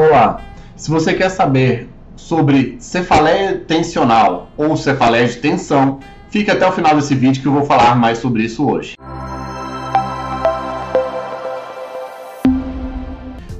Olá! Se você quer saber sobre cefaleia tensional ou cefaleia de tensão, fique até o final desse vídeo que eu vou falar mais sobre isso hoje.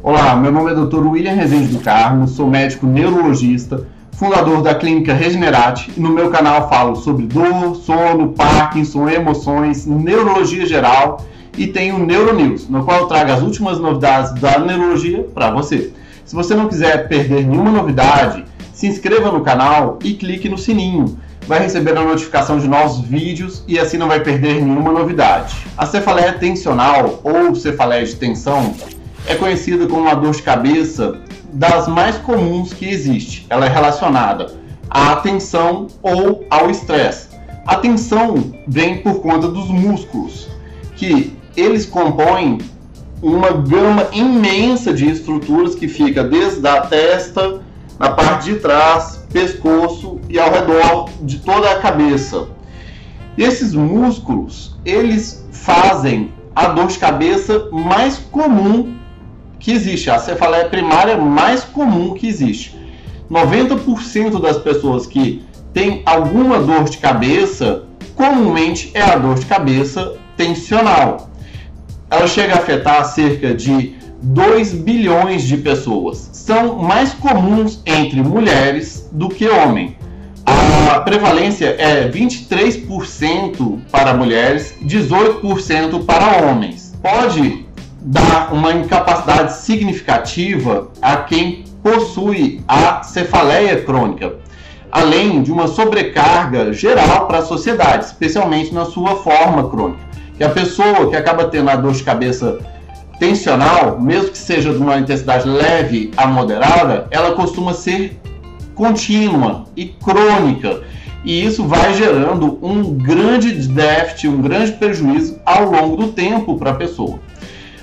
Olá, meu nome é Dr. William Rezende do Carmo, sou médico neurologista, fundador da clínica Regenerate e no meu canal falo sobre dor, sono, Parkinson, emoções, neurologia geral e tenho o Neuronews, no qual eu trago as últimas novidades da neurologia para você. Se você não quiser perder nenhuma novidade, se inscreva no canal e clique no sininho. Vai receber a notificação de novos vídeos e assim não vai perder nenhuma novidade. A cefaleia tensional ou cefaleia de tensão é conhecida como uma dor de cabeça das mais comuns que existe. Ela é relacionada à tensão ou ao estresse. A tensão vem por conta dos músculos, que eles compõem uma gama imensa de estruturas que fica desde a testa, na parte de trás, pescoço e ao redor de toda a cabeça. Esses músculos, eles fazem a dor de cabeça mais comum que existe, a cefaleia primária mais comum que existe. 90% das pessoas que têm alguma dor de cabeça, comumente é a dor de cabeça tensional ela chega a afetar cerca de 2 bilhões de pessoas. São mais comuns entre mulheres do que homens. A prevalência é 23% para mulheres, 18% para homens. Pode dar uma incapacidade significativa a quem possui a cefaleia crônica, além de uma sobrecarga geral para a sociedade, especialmente na sua forma crônica que a pessoa que acaba tendo a dor de cabeça tensional, mesmo que seja de uma intensidade leve a moderada, ela costuma ser contínua e crônica. E isso vai gerando um grande déficit, um grande prejuízo ao longo do tempo para a pessoa.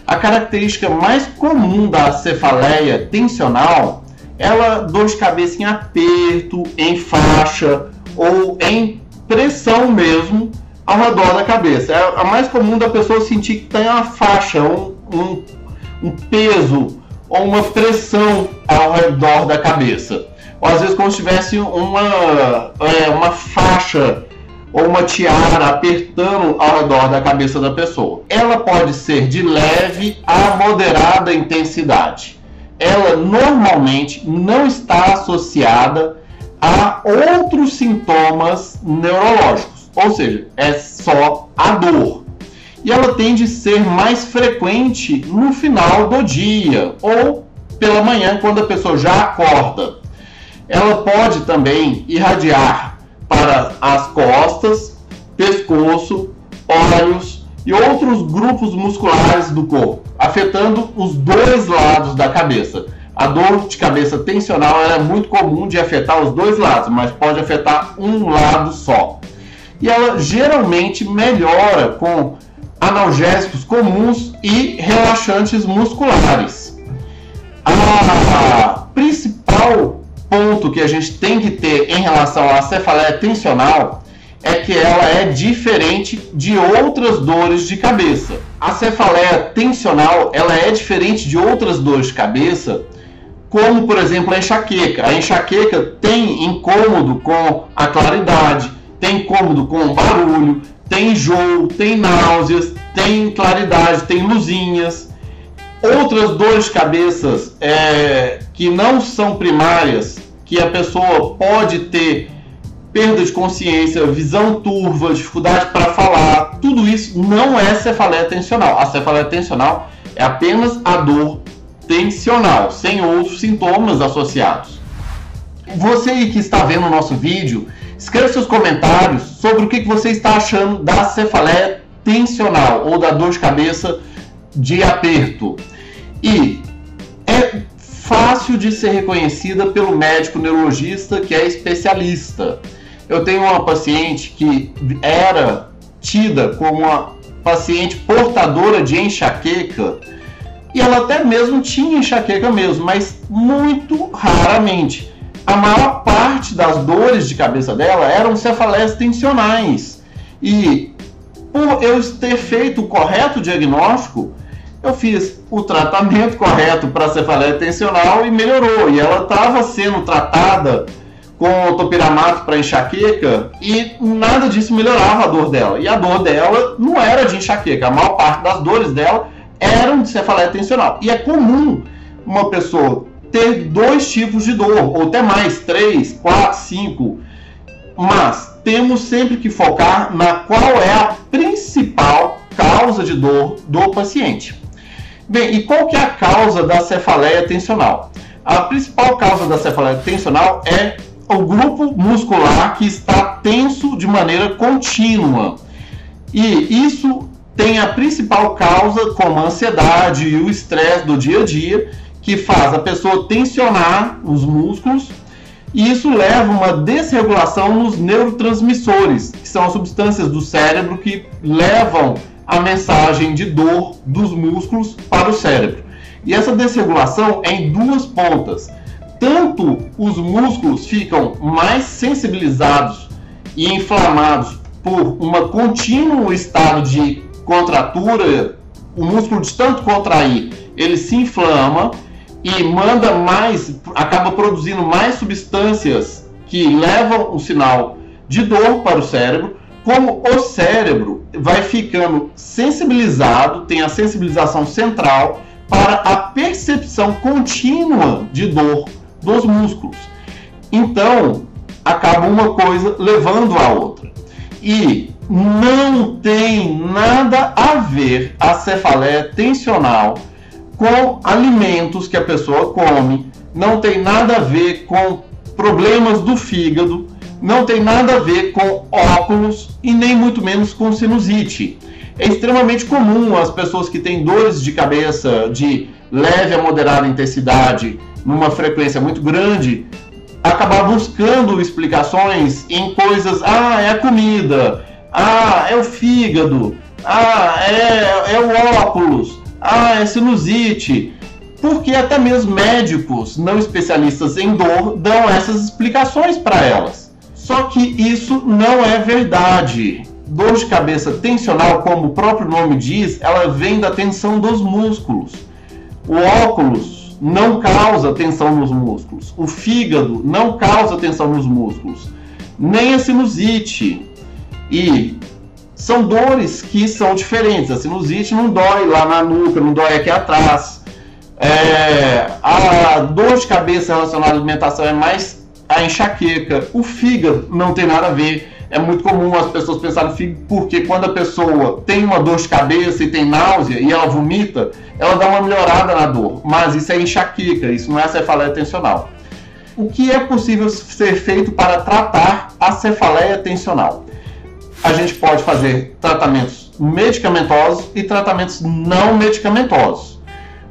A característica mais comum da cefaleia tensional é a dor de cabeça em aperto, em faixa ou em pressão mesmo ao redor da cabeça. É a mais comum da pessoa sentir que tem uma faixa, um, um, um peso ou uma pressão ao redor da cabeça. Ou às vezes como se tivesse uma, é, uma faixa ou uma tiara apertando ao redor da cabeça da pessoa. Ela pode ser de leve a moderada intensidade. Ela normalmente não está associada a outros sintomas neurológicos ou seja, é só a dor. E ela tende a ser mais frequente no final do dia ou pela manhã, quando a pessoa já acorda. Ela pode também irradiar para as costas, pescoço, olhos e outros grupos musculares do corpo, afetando os dois lados da cabeça. A dor de cabeça tensional é muito comum de afetar os dois lados, mas pode afetar um lado só e ela geralmente melhora com analgésicos comuns e relaxantes musculares. A principal ponto que a gente tem que ter em relação à cefaleia tensional é que ela é diferente de outras dores de cabeça. A cefaleia tensional ela é diferente de outras dores de cabeça, como por exemplo a enxaqueca. A enxaqueca tem incômodo com a claridade, tem incômodo com barulho, tem enjoo, tem náuseas, tem claridade, tem luzinhas. Outras dores de cabeça é, que não são primárias, que a pessoa pode ter perda de consciência, visão turva, dificuldade para falar, tudo isso não é cefaleia tensional. A cefaleia tensional é apenas a dor tensional, sem outros sintomas associados. Você que está vendo o nosso vídeo Escreva seus comentários sobre o que você está achando da cefaleia tensional ou da dor de cabeça de aperto. E é fácil de ser reconhecida pelo médico neurologista que é especialista. Eu tenho uma paciente que era tida como uma paciente portadora de enxaqueca e ela até mesmo tinha enxaqueca mesmo, mas muito raramente a maior parte das dores de cabeça dela eram cefaleias tensionais. E por eu ter feito o correto diagnóstico, Eu fiz o tratamento correto para cefaleia tensional e melhorou. E ela estava sendo tratada com topiramato para enxaqueca e nada disso melhorava a dor dela. E a dor dela não era de enxaqueca, a maior parte das dores dela eram de cefaleia tensional. E é comum uma pessoa ter dois tipos de dor, ou até mais, três, quatro, cinco. Mas temos sempre que focar na qual é a principal causa de dor do paciente. Bem, e qual que é a causa da cefaleia tensional? A principal causa da cefaleia tensional é o grupo muscular que está tenso de maneira contínua. E isso tem a principal causa como a ansiedade e o estresse do dia a dia, que faz a pessoa tensionar os músculos, e isso leva a uma desregulação nos neurotransmissores, que são as substâncias do cérebro que levam a mensagem de dor dos músculos para o cérebro. E essa desregulação é em duas pontas tanto os músculos ficam mais sensibilizados e inflamados por uma contínuo estado de contratura, o músculo de tanto contrair, ele se inflama e manda mais, acaba produzindo mais substâncias que levam o sinal de dor para o cérebro, como o cérebro vai ficando sensibilizado, tem a sensibilização central para a percepção contínua de dor dos músculos. Então, acaba uma coisa levando a outra. E não tem nada a ver a cefaleia tensional com alimentos que a pessoa come, não tem nada a ver com problemas do fígado, não tem nada a ver com óculos e nem muito menos com sinusite. É extremamente comum as pessoas que têm dores de cabeça de leve a moderada intensidade numa frequência muito grande, acabar buscando explicações em coisas, ah, é a comida, ah, é o fígado, ah, é, é o óculos, ah, é sinusite. Porque até mesmo médicos não especialistas em dor dão essas explicações para elas. Só que isso não é verdade. Dor de cabeça tensional, como o próprio nome diz, ela vem da tensão dos músculos. O óculos não causa tensão nos músculos. O fígado não causa tensão nos músculos. Nem a sinusite. E são dores que são diferentes. A sinusite não dói lá na nuca, não dói aqui atrás. É, a dor de cabeça relacionada à alimentação é mais a enxaqueca. O fígado não tem nada a ver é muito comum as pessoas pensarem no fígado, porque quando a pessoa tem uma dor de cabeça e tem náusea e ela vomita, ela dá uma melhorada na dor. Mas isso é enxaqueca, isso não é cefaleia tensional. O que é possível ser feito para tratar a cefaleia tensional? A gente pode fazer tratamentos medicamentosos e tratamentos não medicamentosos.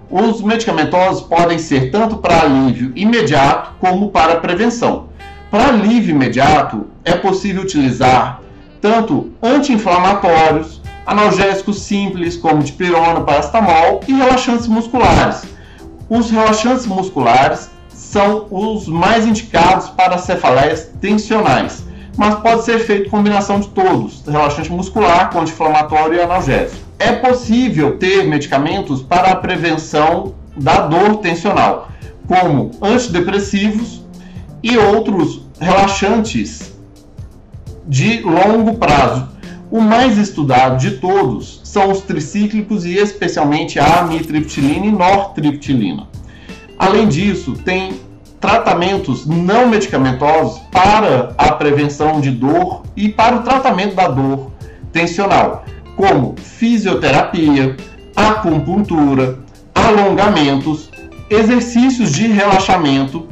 Os medicamentosos podem ser tanto para alívio imediato como para prevenção. Para alívio imediato, é possível utilizar tanto anti-inflamatórios, analgésicos simples como dipirona, paracetamol e relaxantes musculares. Os relaxantes musculares são os mais indicados para cefaleias tensionais, mas pode ser feito combinação de todos, relaxante muscular com anti-inflamatório e analgésico. É possível ter medicamentos para a prevenção da dor tensional, como antidepressivos e outros relaxantes de longo prazo. O mais estudado de todos são os tricíclicos e especialmente a amitriptilina e nortriptilina. Além disso, tem tratamentos não medicamentosos para a prevenção de dor e para o tratamento da dor tensional, como fisioterapia, acupuntura, alongamentos, exercícios de relaxamento,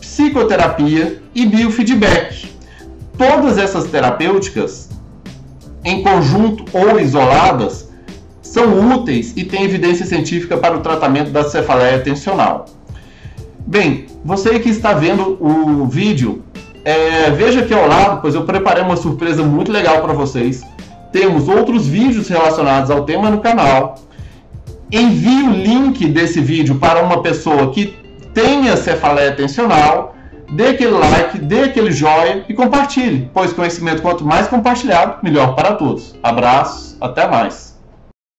psicoterapia e biofeedback. Todas essas terapêuticas, em conjunto ou isoladas, são úteis e têm evidência científica para o tratamento da cefaleia tensional. Bem, você que está vendo o vídeo, é, veja aqui ao lado, pois eu preparei uma surpresa muito legal para vocês. Temos outros vídeos relacionados ao tema no canal. Envie o link desse vídeo para uma pessoa que tenha cefaleia tensional dê aquele like, dê aquele joinha e compartilhe, pois conhecimento quanto mais compartilhado, melhor para todos. Abraços, até mais.